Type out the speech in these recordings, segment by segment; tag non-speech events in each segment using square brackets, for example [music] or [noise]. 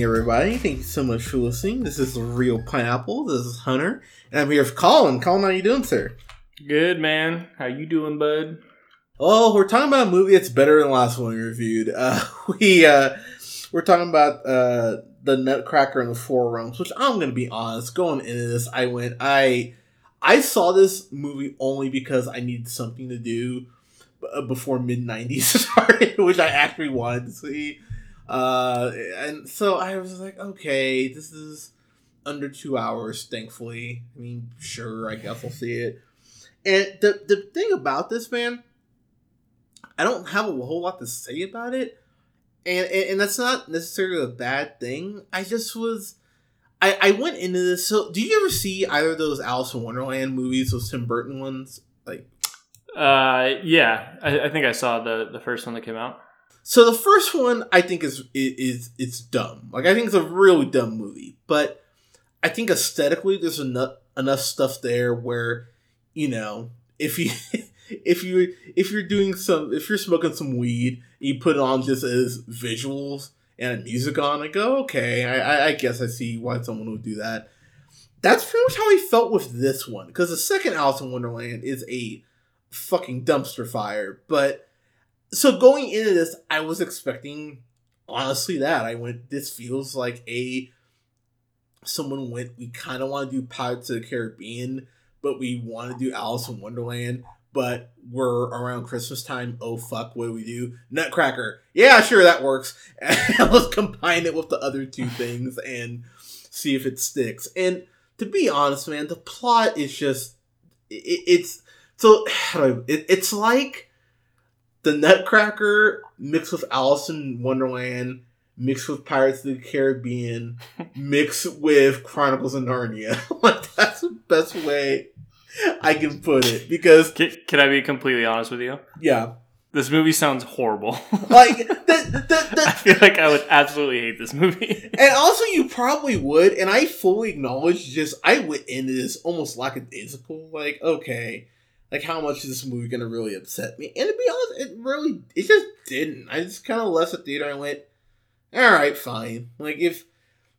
Evening, everybody. Thank you so much for listening. This is Reel Pineapple. This is Hunter, and I'm here with Colin. Colin, how you doing, sir? Good man. How you doing, bud? Oh, we're talking about a movie that's better than the last one we reviewed. Uh, [laughs] we uh, we're talking about uh, the Nutcracker and the Four Realms, which I'm gonna be honest. Going into this, I went I I saw this movie only because I needed something to do before Mid90s [laughs] started, which I actually wanted to see. Uh, and so I was like, okay, this is under two hours. Thankfully, I mean, sure, I guess I'll see it. And the the thing about this man, I don't have a whole lot to say about it, and and, and that's not necessarily a bad thing. I just was. I, I went into this. So, did you ever see either of those Alice in Wonderland movies, those Tim Burton ones? Like, Uh, yeah. I, I think I saw the the first one that came out. So the first one I think is is it's dumb. Like I think it's a really dumb movie, but I think aesthetically there's enough enough stuff there where you know if you [laughs] if you if you're doing some if you're smoking some weed you put on just as visuals and music on, I go oh, okay. I I, I guess I see why someone would do that. That's pretty much how he felt with this one because the second Alice in Wonderland is a fucking dumpster fire, but so going into this, I was expecting honestly that I went. This feels like a someone went. We kind of want to do Pirates of the Caribbean, but we want to do Alice in Wonderland. But we're around Christmas time. Oh fuck! What do we do? Nutcracker. Yeah, sure, that works. [laughs] Let's combine it with the other two [laughs] things and see if it sticks. And to be honest, man, the plot is just it, it's so [sighs] how do I, it, it's like the Nutcracker mixed with Alice in Wonderland, mixed with Pirates of the Caribbean, [laughs] mixed with Chronicles of Narnia. [laughs] like that's the best way I can put it because Can, can I be completely honest with you? yeah, This movie sounds horrible. [laughs] like the the, I feel like I would absolutely hate this movie. and also you probably would, and I fully acknowledge just I went into this almost lackadaisical, like okay. Like how much is this movie gonna really upset me? And to be honest, it really it just didn't. I just kind of left the theater. and went, all right, fine. Like if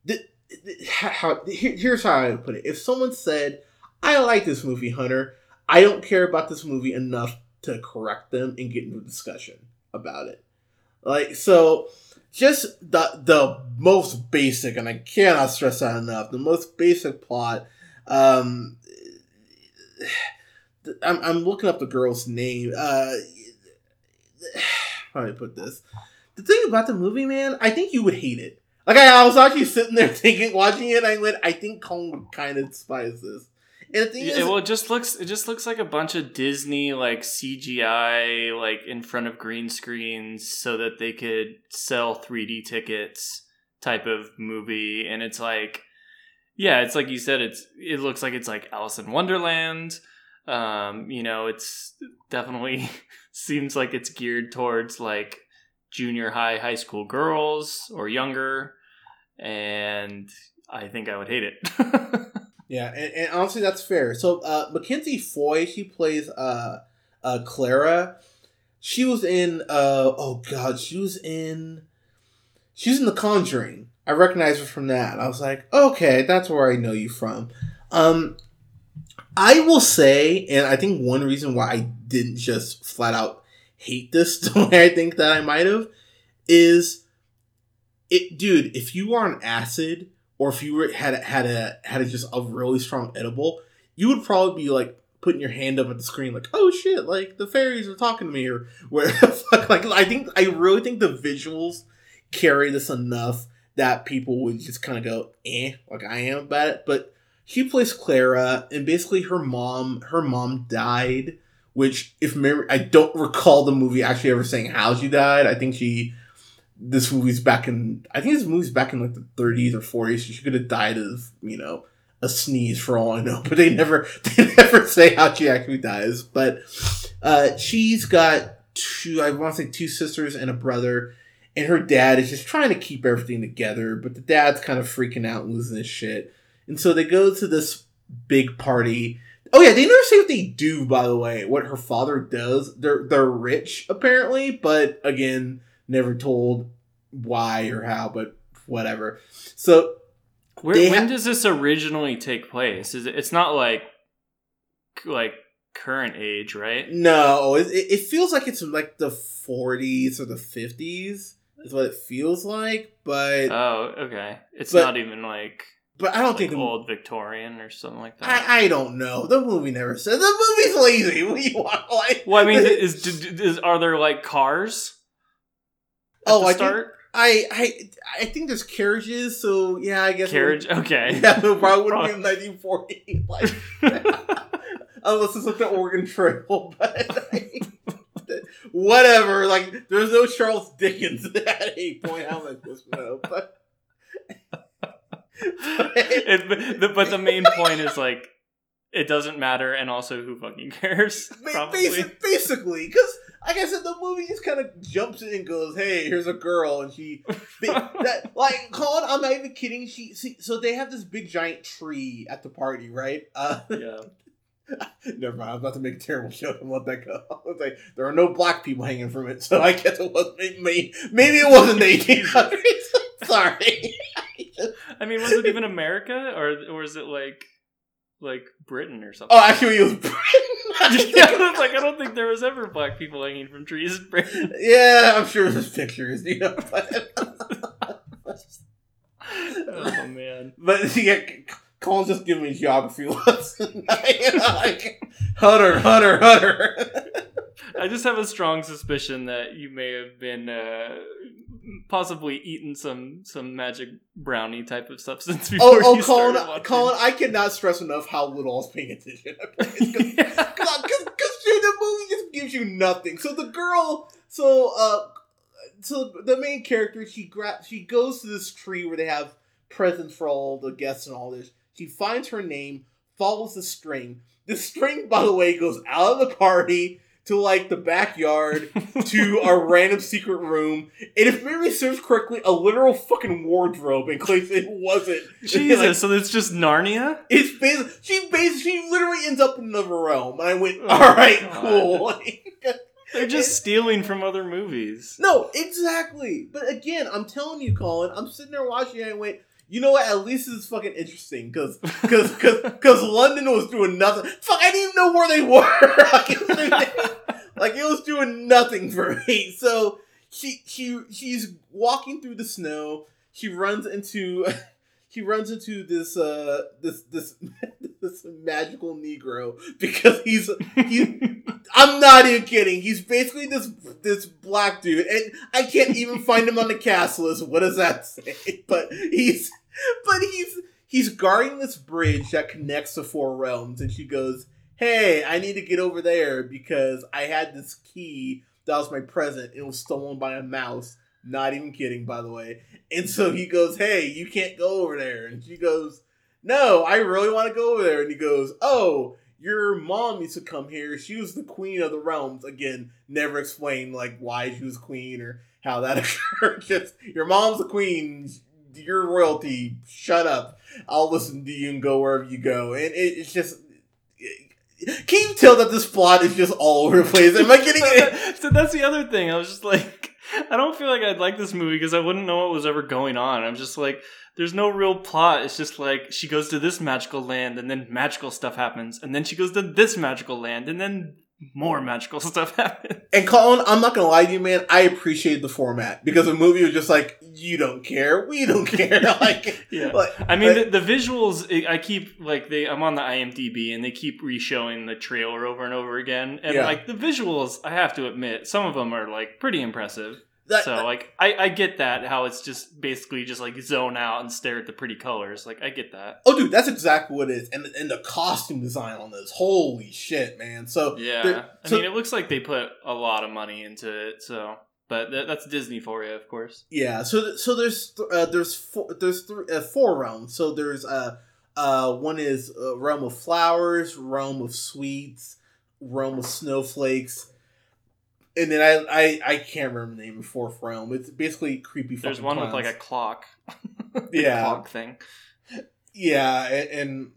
the, the- how here- here's how I would put it: if someone said, "I like this movie, Hunter," I don't care about this movie enough to correct them and get into a discussion about it. Like so, just the the most basic, and I cannot stress that enough. The most basic plot. Um, I'm, I'm looking up the girl's name. Uh, [sighs] how do I put this? The thing about the movie, man, I think you would hate it. Like I, I was actually sitting there [laughs] thinking, watching it, and I went, I think Colin would kind of despise this. And the thing Yeah, is, well, it just looks it just looks like a bunch of Disney like CGI like in front of green screens so that they could sell 3D tickets type of movie and it's like yeah, it's like you said it's it looks like it's like Alice in Wonderland. Um, you know, it's definitely [laughs] seems like it's geared towards like junior high, high school girls or younger and I think I would hate it. [laughs] Yeah, and, and honestly, that's fair. So, uh, Mackenzie Foy, she plays uh, uh, Clara. She was in, uh, oh god, she was in, she was in The Conjuring. I recognize her from that. I was like, okay, that's where I know you from. Um, I will say, and I think one reason why I didn't just flat out hate this [laughs] the way I think that I might have is it, dude. If you are on acid or if you were had had a had a just a really strong edible, you would probably be like putting your hand up at the screen like, oh shit, like the fairies are talking to me or [laughs] where fuck like I think I really think the visuals carry this enough that people would just kind of go, eh, like I am about it. But she plays Clara, and basically her mom her mom died, which if I don't recall the movie actually ever saying how she died. I think she this movie's back in I think this movie's back in like the 30s or 40s. She could have died of you know a sneeze for all I know, [laughs] but they never [laughs] they never say how she actually dies. But uh, she's got two I want to say two sisters and a brother, and her dad is just trying to keep everything together, but the dad's kind of freaking out losing his shit, and so they go to this big party. Oh yeah, they never say what they do. By the way, what her father does. They're they're rich apparently, but again, never told why or how. But whatever. So Where, when ha- does this originally take place? Is it, it's not like like current age, right? no, it, it feels like it's like the 40s or the 50s. Is what it feels like, but Oh, okay. It's But- not even like, but I don't like think the, old Victorian or something like that. I, I don't know. The movie never said. The movie's lazy. [laughs] What do you want? Like, well, I mean, [laughs] is, is are there like cars? Oh, I think- start I, I, I think there's carriages. So yeah, I guess would- carriage. Okay. [laughs] Yeah, probably wouldn't be in 1940. Like, unless it's like the Oregon Trail, but whatever. Like, there's no Charles Dickens at any point. How am I supposed to know? But, It- but, but the main point is like it doesn't matter, and also who fucking cares? [laughs] Probably. basically, because like I said, the movie just kind of jumps in and goes, "Hey, here's a girl," and she [laughs] that like Colin. I'm not even kidding. She see, so they have this big giant tree at the party, right? Uh, yeah. [laughs] never mind. I was about to make a terrible joke and let that go. I was like, there are no black people hanging from it, so I guess it wasn't me. Maybe it wasn't the 1800s. Sorry. I mean, was it even America, or or is it like like Britain or something? Oh, actually, it was Britain. [laughs] yeah, I was like, I don't think there was ever black people hanging from trees in Britain. yeah, I'm sure there's pictures, you know. But, Oh man. but yeah, Colin's just giving me geography lessons. You know, like, Hunter, Hunter, Hunter. I just have a strong suspicion that you may have been uh, possibly eaten some some magic brownie type of substance [laughs] before Oh, oh, you Colin, started. Colin, I cannot stress enough how little I was paying attention. Because [laughs] Yeah. the movie just gives you nothing. So the girl, so uh, so the main character, she grabs, she goes to this tree where they have presents for all the guests and all this. She finds her name, follows the string. The string, by the way, goes out of the party to like the backyard [laughs] to a random secret room, and if memory serves correctly, a literal fucking wardrobe in case it wasn't. [laughs] Jesus, Like, so it's just Narnia? it's basically she basically she literally ends up in another realm. And I went, Oh, all right, God. cool. [laughs] Like, They're just stealing from other movies. no, exactly. But again, I'm telling you, Colin, I'm sitting there watching it and I went, you know what? At least it's fucking interesting because because because London was doing nothing. Fuck, I didn't even know where they were. like, it was doing, like it was doing nothing for me. So she she she's walking through the snow. She runs into [laughs] she runs into this uh this this [laughs] this magical Negro because he's he [laughs] I'm not even kidding. He's basically this this black dude, and I can't even find him on the cast list. What does that say? But he's [laughs] but he's he's guarding this bridge that connects the four realms, and she goes, "Hey, I need to get over there because I had this key that was my present. It was stolen by a mouse. Not even kidding, by the way." And so he goes, "Hey, you can't go over there," and she goes, "No, I really want to go over there." And he goes, "Oh." your mom used to come here. She was the queen of the realms. Again, never explained like why she was queen or how that [laughs] occurred. Just your mom's the queen. You're royalty. Shut up. I'll listen to you and go wherever you go. And it, it's just. Can you tell that this plot is just all over the place? Am I [laughs] getting it? so that's the other thing. I was just like, I don't feel like I'd like this movie because I wouldn't know what was ever going on. I'm just like, there's no real plot. It's just like she goes to this magical land and then magical stuff happens, and then she goes to this magical land and then more magical [laughs] stuff happens. And Colin, I'm not gonna lie to you, man. I appreciate the format because the movie was just like, you don't care, we don't care. [laughs] like, Yeah. like I mean, like- the, the visuals. I keep like they. I'm on the IMDb and they keep re-showing the trailer over and over again. And Yeah. like the visuals, I have to admit, some of them are like pretty impressive. That- so like I, I get that how it's just basically just like zone out and stare at the pretty colors. Like I get that. Oh, dude, that's exactly what it is, and and the costume design on this, holy shit, man! So Yeah. I so- mean, it looks like they put a lot of money into it. So but th- that's Disney for you, of course. Yeah, so th- so there's th- uh, there's four, there's th- uh, four realms. So there's uh uh one is uh, realm of flowers, realm of sweets, realm of snowflakes, and then I I, I can't remember the name of fourth realm. It's basically creepy. There's one with like a clock. [laughs] Yeah. clock thing. yeah, and, and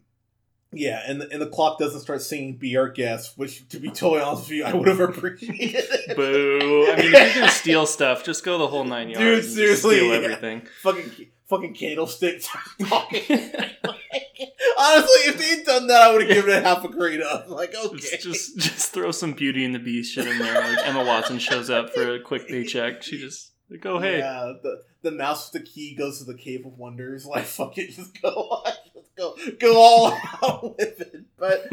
yeah, and the, and the clock doesn't start singing "Be Our Guest," which, to be totally honest with you, I would have appreciated. [laughs] Boo! I mean, if you're gonna steal stuff, just go the whole nine yards. Dude, seriously, steal yeah. everything. fucking fucking candlestick [laughs] talking. Honestly, if they had done that, I would have given it half a grade up. [laughs] Like, okay, Just, just, just throw some Beauty and the Beast shit in there. Like Emma Watson shows up for a quick paycheck. She just like, oh hey, yeah, the the mouse with the key goes to the cave of wonders. [laughs] Like, fuck it, just go [laughs] on, just go go all out with it. But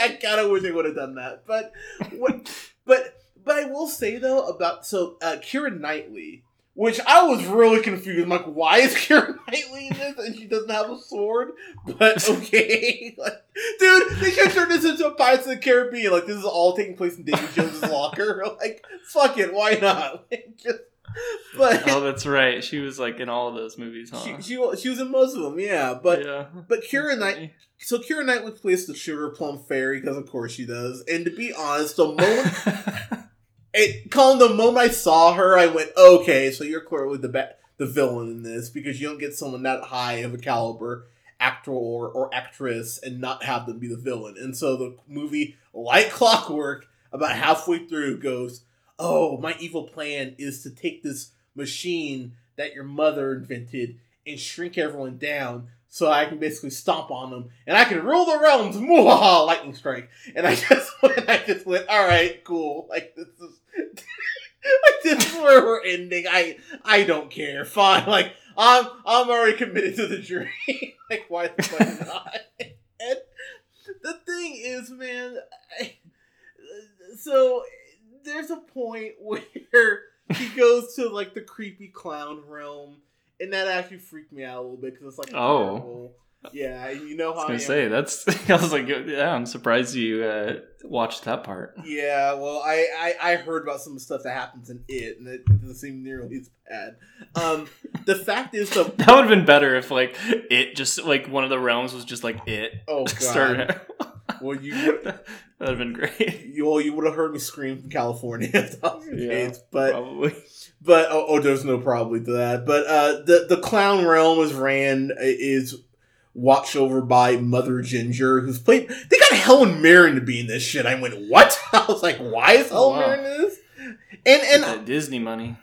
I, kind of wish they would have done that. But what? But but I will say though about so uh, Keira Knightley. Which I was really confused. I'm like, why is [laughs] Keira Knightley in this and she doesn't have a sword? But [laughs] okay, [laughs] like, dude, they should turn this into a Pirates of the Caribbean. Like, this is all taking place in Davy Jones' locker. Like, fuck it, why not? Like, just, but oh that's right. She was like in all of those movies, huh? she, she she was in most of them, yeah. But yeah. but Keira Knight, so Keira Knightley plays the Sugar Plum Fairy because of course she does. And to be honest, the moment it, Colin, the moment I saw her, I went, okay, so you're clearly the the villain in this because you don't get someone that high of a caliber actor or, or actress and not have them be the villain. And so the movie, like clockwork, about halfway through goes, oh, my evil plan is to take this machine that your mother invented and shrink everyone down so I can basically stomp on them and I can rule the realms. [laughs] Mwahaha, lightning strike. And I [laughs] just went, I just went, all right, cool. Like this is, like this is where we're ending. I, I don't care. Fine. Like I'm, I'm already committed to the dream. [laughs] like why the fuck not? And the thing is, man, I, [laughs] so there's a point [laughs] where he goes to like the creepy clown realm, and that actually freaked me out a little bit because it's like Oh. terrible. Yeah, you know I how was gonna am. say that's. [laughs] I was like, yeah, I'm surprised you uh, watched that part. Yeah, well, I, I I heard about some stuff that happens in it, and it doesn't seem nearly as bad. Um, the fact is, the [laughs] That would have been better if like it just like one of the realms was just like it. oh [laughs] god, Started. well you would That'd have been great. you, well, you would have heard me scream from California if that was the Yeah, case, but Probably. But oh, oh, there's no probably to that. But uh, the the clown realm is ran is watched over by Mother Ginger, who's played. They got Helen Mirren to be in this shit. I went, what? [laughs] I was like, why is Helen Wow. Mirren in this? And and Disney money.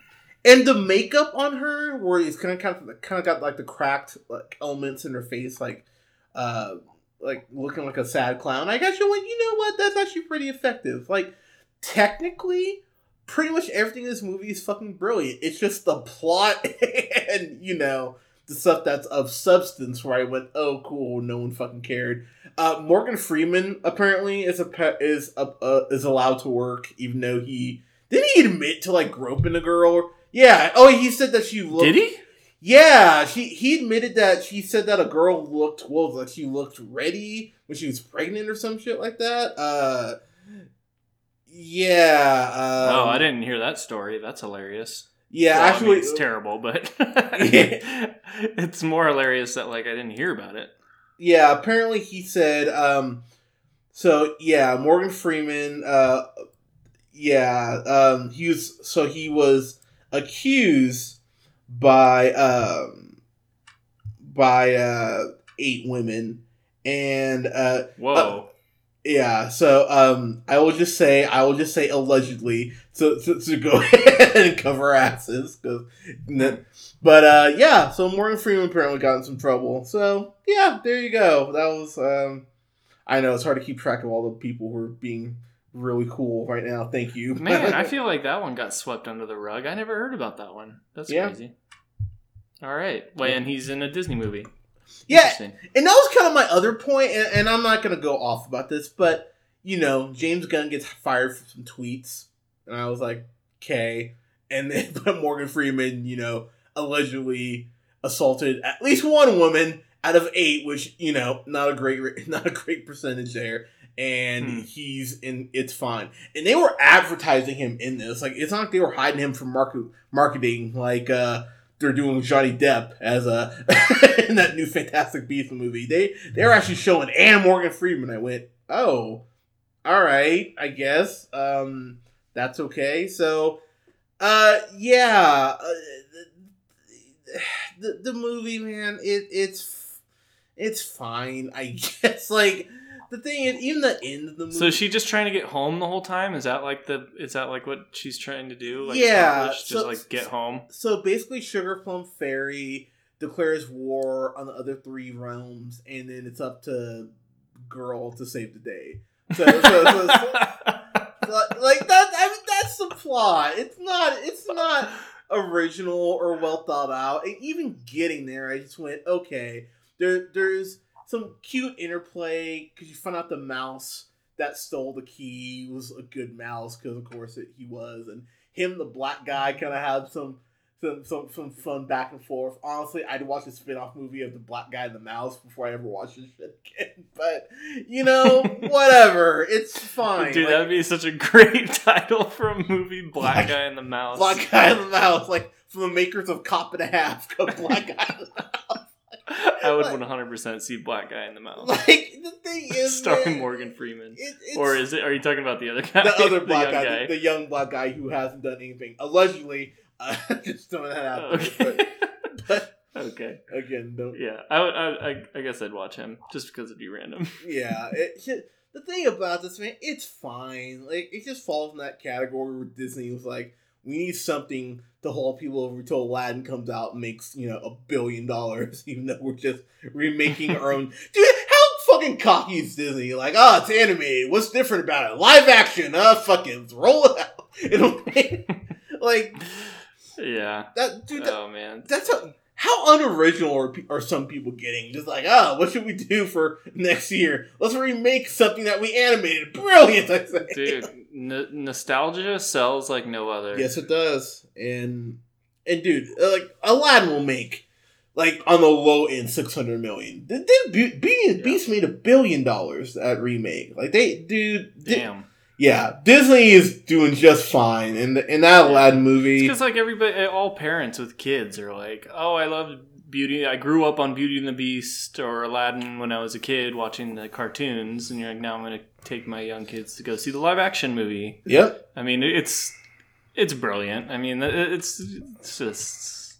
and the makeup on her, where it's kind of kind of kind of got like the cracked like elements in her face, like uh like looking like a sad clown. I guess you went, you know what? That's actually pretty effective. Like technically, pretty much everything in this movie is fucking brilliant. It's just the plot [laughs] and you know the stuff that's of substance where I went, oh cool, no one fucking cared. Uh, Morgan Freeman apparently is a pe- is a, uh, is allowed to work even though he didn't he admit to like groping a girl. Yeah. Oh, he said that she looked. Did he? Yeah, she he admitted that she said that a girl looked well, that she looked ready when she was pregnant or some shit like that. Uh, yeah. Um, oh, I didn't hear that story. That's hilarious. Yeah, Well, I mean, actually, it's terrible, but [laughs] [laughs] it's more hilarious that like I didn't hear about it. yeah. Apparently, he said. Um, so yeah, Morgan Freeman. Uh, yeah. Um, he was so he was accused by um by uh eight women and uh Whoa. Yeah, so um, I will just say I will just say allegedly to to, to go [laughs] ahead and cover asses, cause, but uh, yeah. So Morgan Freeman apparently got in some trouble. So yeah, there you go. That was um, I know it's hard to keep track of all the people who are being really cool right now. Thank you, [laughs] Man, I feel like that one got swept under the rug. I never heard about that one. That's Yeah. crazy. All right. Well, and he's in a Disney movie. Yeah, and that was kind of my other point, and, and I'm not gonna go off about this, but you know, James Gunn gets fired for some tweets, and I was like, okay, and then [laughs] but Morgan Freeman, you know, allegedly assaulted at least one woman out of eight, which you know, not a great, [laughs] not a great percentage there, and Hmm. he's in. It's fine. And they were advertising him in this. Like it's not like they were hiding him from market marketing. Like uh, they're doing Johnny Depp as a [laughs] in that new Fantastic Beasts movie. They they're actually showing and Morgan Freeman. I went, oh, all right, I guess. Um, that's okay. So, uh, yeah, uh, the, the the movie, man, it it's it's fine, I [laughs] guess. Like the thing is, even the end of the movie. So is she just trying to get home the whole time? Is that like the is that like what she's trying to do? Like Yeah, accomplish? just like get home. so basically, Sugar Plum Fairy declares war on the other three realms, and then it's up to Girl to save the day. So, so, so, so- [laughs] like- like that. I mean, that's the plot. It's not. It's not original or well thought out. And even getting there, I just went, okay. There, there's some cute interplay because you find out the mouse that stole the key was a good mouse because of course it, he was, and him, the black guy, kind of had some. Some, some, some fun back and forth. Honestly, I'd watch a spin off movie of the black guy and the mouse before I ever watched this shit again. [laughs] But, you know, [laughs] whatever. It's fine. Dude, Like- that'd be such a great [laughs] title for a movie. Black guy and the mouse. Black Guy in the Mouse, like from the makers of Cop and a Half, Black Guy in the Mouse. I would 100% see Black Guy in the mouth. Like the thing [laughs] is, Starring man, Morgan Freeman. It, Or is it? Are you talking about the other [laughs] guy? the other black young guy, The, the young black guy who hasn't done anything allegedly? [laughs] Uh, just throwing that out there. okay. But, okay. again, don't. Yeah, I, would- I, I, I guess I'd watch him just because it'd be random. Yeah, it, the thing about this man, it's fine. Like it just falls in that category where Disney was like, we need something to haul people over until Aladdin comes out and makes you know a billion dollars, [laughs] even though we're just remaking our own. [laughs] Dude, how fucking cocky is Disney? Like, oh, it's animated. What's different about it? Live action? Uh, fucking roll it out. [laughs] It'll like Yeah. that, dude. That, Oh man. that's a, how unoriginal are, are some people getting? Just like, oh, what should we do for next year? Let's remake something that we animated. Brilliant, I say. Dude, n- nostalgia sells like no other. Yes, it does. And and dude, like Aladdin will make like on the low end six hundred million. Did Be- Beauty and the Beast made a billion dollars at remake? Like they, dude. Di- Damn. yeah, Disney is doing just fine. And in that Aladdin movie, because like everybody, all parents with kids are like, "Oh, I love Beauty. I grew up on Beauty and the Beast or Aladdin when I was a kid watching the cartoons." And you're like, "Now I'm going to take my young kids to go see the live action movie." yep. I mean, it's it's brilliant. I mean, it's, it's just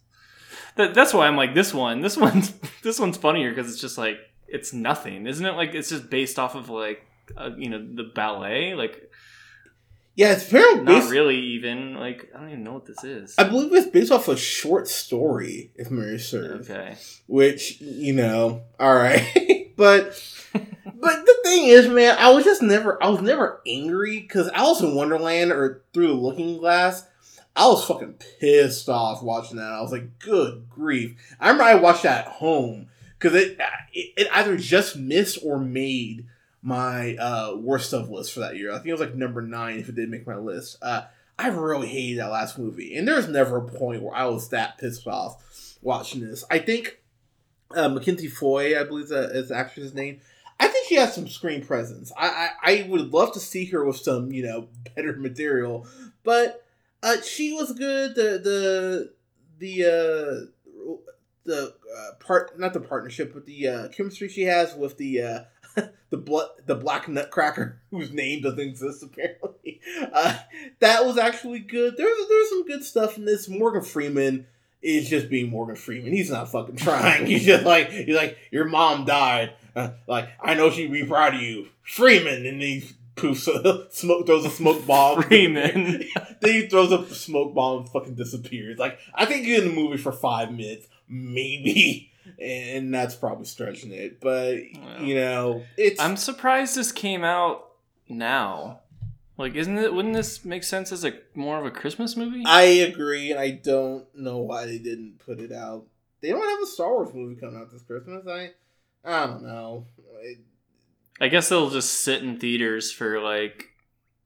that, that's why I'm like this one. This [laughs] one's this one's funnier because it's just like it's nothing, isn't it? Like it's just based off of like uh, you know the ballet. Like Yeah, it's very not based, really even like I don't even know what this is. I believe it's based off a short story, if memory serves. Okay. Which you know, all right, [laughs] but but the thing is, man, I was just never, I was never angry because Alice in Wonderland or Through the Looking Glass, I was fucking pissed off watching that. I was like, good grief! I remember I watched that at home because it, it it either just missed or made my uh worst of list for that year. I think it was like number nine if it did make my list. Uh, I really hated that last movie, and there's never a point where I was that pissed off watching this. I think uh, Mackenzie Foy, I believe that is the actress's name. I think she has some screen presence. I, I I would love to see her with some you know [laughs] better material, but uh, she was good. The the the uh, the uh, part not the partnership, but the uh, chemistry she has with the uh, [laughs] the blood the black nutcracker [laughs] whose name doesn't exist apparently. Uh, that was actually good. There's there's some good stuff in this. Morgan Freeman is just being Morgan Freeman. He's not fucking trying. [laughs] He's just like he's like your mom died. Uh, like I know she'd be proud of you, Freeman. And he poofs a, smoke throws a smoke bomb. Freeman. then he throws a smoke bomb and fucking disappears. Like I think you're in the movie for five minutes, maybe, and that's probably stretching it. But Well, you know, it's I'm surprised this came out now. Like, isn't it? Wouldn't this make sense as a more of a Christmas movie? I agree, and I don't know why they didn't put it out. They don't have a Star Wars movie coming out this Christmas. I I don't know. It- I guess they'll just sit in theaters for like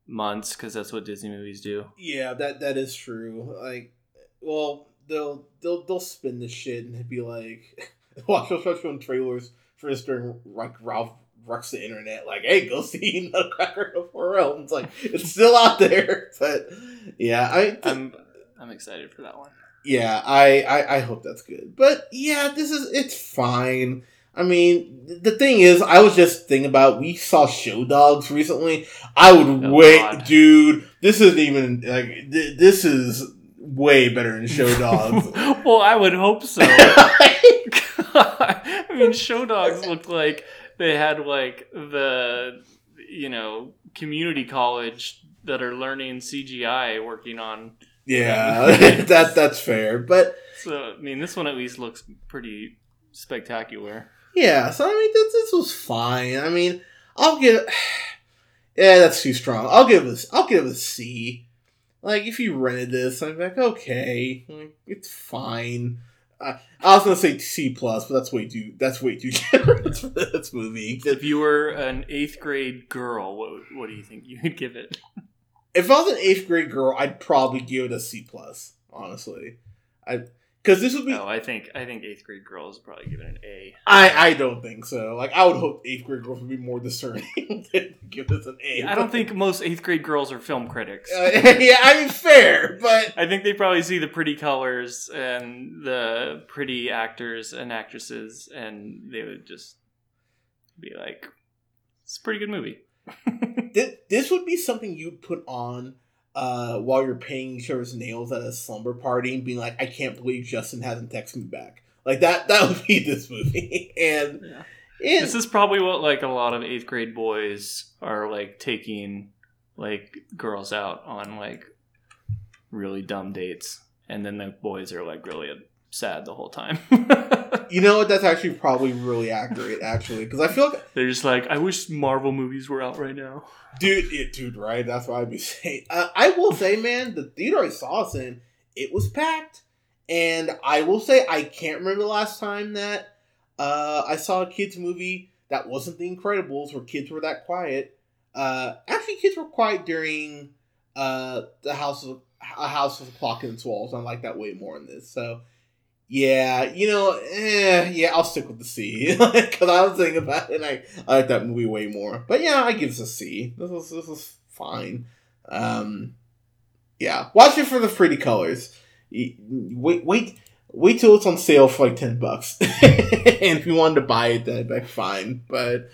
months because that's what Disney movies do. Yeah, that that is true. Like, well, they'll they'll they'll spin the shit and be like, [laughs] [laughs] watch start showing trailers for this during like Ralph wrecks the internet. Like, hey, go [laughs] see Nutcracker the Four Realms. Like, it's still out there. [laughs] But yeah, I I'm I'm excited for that one. yeah, I, I I hope that's good. But yeah, this is it's fine. I mean, th- the thing is, I was just thinking about we saw Show Dogs recently. I would Oh, wait, God. dude. This isn't even like th- this is way better than Show Dogs. [laughs] well, I would hope so. [laughs] I mean, show dogs looked like they had like the you know community college that are learning CGI working on. yeah, [laughs] that that's fair. But So I mean, this one at least looks pretty spectacular. yeah, so I mean, this, this was fine. I mean, I'll give. [sighs] Yeah, that's too strong. I'll give this. I'll give a C. Like if you rented this, I'm like, okay, like, it's fine. Uh, I was gonna say C plus, but that's way too. That's way too [laughs] generous for this movie. If you were an eighth grade girl, what what do you think you would give it? If I was an eighth grade girl, I'd probably give it a C plus. Honestly, I because this would be. No, I think I think eighth grade girls probably give it an A. I I don't think so. Like I would hope eighth grade girls would be more discerning [laughs] than give this an A. I don't think most eighth grade girls are film critics. Uh, [laughs] yeah, I mean fair, but I think they probably see the pretty colors and the pretty actors and actresses, and they would just be like, "It's a pretty good movie." [laughs] this, this would be something you'd put on uh, while you're painting each other's nails at a slumber party and being like, I can't believe Justin hasn't texted me back. Like that that would be [laughs] this movie. and Yeah. it, This is probably what like a lot of eighth grade boys are like taking like girls out on like really dumb dates, and then the boys are like really sad the whole time. [laughs] you know what? That's actually probably really accurate, actually, because I feel like, They're just like, I wish Marvel movies were out right now. dude, it, dude, right? That's what I'd be [laughs] saying. Uh, I will say, man, the theater I saw us in, it was packed, and I will say I can't remember the last time that uh, I saw a kids movie that wasn't The Incredibles, where kids were that quiet. Uh, actually, kids were quiet during uh, the House of a House with a Clock in its Walls. I like that way more in this. So, yeah, you know, eh, yeah, I'll stick with the C [laughs] because I was thinking about it. and I, I like that movie way more. But yeah, I give this a C. This is this was fine. Um, yeah, watch it for the pretty colors. Wait, wait, wait till it's on sale for like ten bucks. [laughs] and if you wanted to buy it, then that'd be fine. But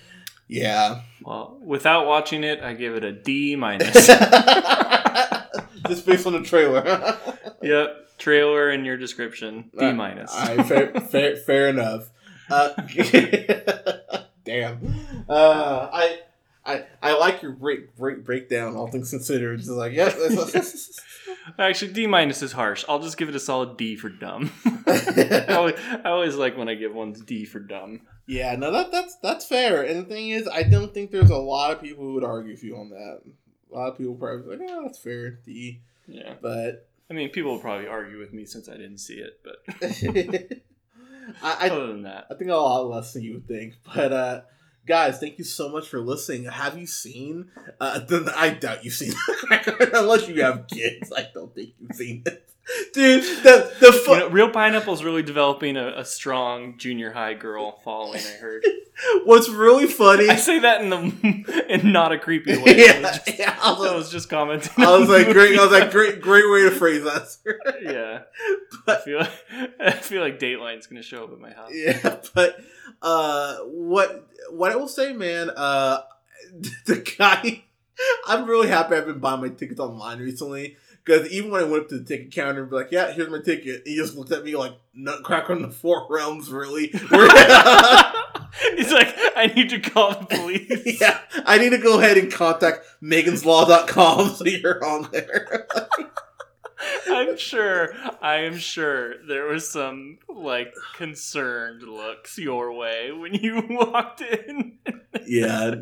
yeah, Well, without watching it, I give it a D minus. [laughs] just based on the trailer. yep, trailer and your description, D minus. All right, fair, [laughs] fair, fair enough. Uh, [laughs] damn. Uh, I, I, I like your break, break, breakdown. All things considered, it's like yeah. [laughs] Actually, D minus is harsh. I'll just give it a solid D for dumb. I, always, I always like when I give ones D for dumb. yeah, no, that that's that's fair. And the thing is, I don't think there's a lot of people who would argue with you on that. A lot of people probably be like, oh, that's fair, D. Yeah, But I mean, people will probably argue with me since I didn't see it, but [laughs] I, I other than that, I think a lot less than you would think. But uh guys, thank you so much for listening. Have you seen uh the, I doubt you've seen [laughs] unless you have kids. I don't think you've seen it. Dude, the the fu- you know, Reel Pineapple's really developing a, a strong junior high girl following. I heard. [laughs] what's really funny I say that in the [laughs] in not a creepy way. [laughs] I yeah, was just, yeah, I was, I was just commenting. I was like great I was like great great way to phrase that. yeah. I feel like, I feel like Dateline's gonna show up at my house. Yeah, but uh what what I will say, man, uh the guy I'm really happy I've been buying my tickets online recently. Because even when I went up to the ticket counter and be like, yeah, here's my ticket, he just looked at me like, Nutcracker on the Four Realms, really? [laughs] He's like, I need to call the police. [laughs] yeah, I need to go ahead and contact meganslaw.com [laughs] so you're on there. I'm sure. I am sure there was some like concerned looks your way when you walked in. yeah,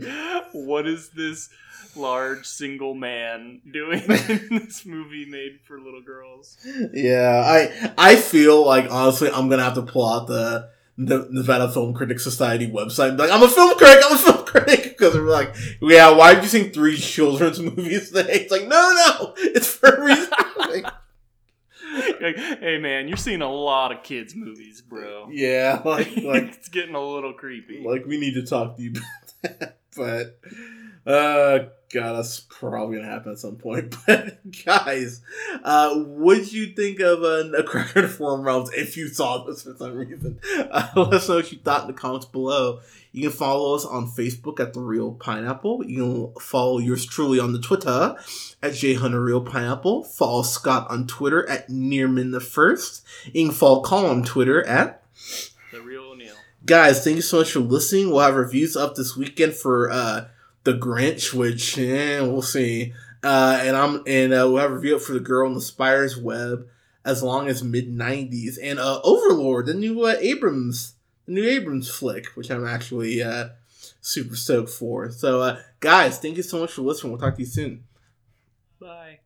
what is this large single man doing in [laughs] this movie made for little girls? yeah. I I feel like honestly I'm gonna have to pull out the the Nevada Film Critics Society website and be like, I'm a film critic, I'm a film [laughs] critic because they're like, yeah, why did you sing three children's [laughs] movies today? It's like, no, no, it's for a reason. Like, like, hey man, you're seeing a lot of kids movies, bro. yeah, like like it's getting a little creepy. like we need to talk to you. about but uh god that's probably gonna happen at some point [laughs] but guys uh what did you think of uh, nutcracker in the four realms if you saw this for some reason uh, [laughs] let us know what you thought in the comments below you can follow us on facebook at the reel pineapple you can follow yours truly on the twitter at Hunter Reel Pineapple. Follow Scott on Twitter at Nearman the First. You can follow Colin on Twitter at The Real O'Neill. Guys, thank you so much for listening. We'll have reviews up this weekend for uh The Grinch, which eh, we'll see. Uh and I'm and uh, we'll have a review up for The Girl in the Spider's Web as long as Mid90s. And uh Overlord, the new uh, Abrams the new Abrams flick, which I'm actually uh super stoked for. So uh guys, thank you so much for listening. We'll talk to you soon. Bye.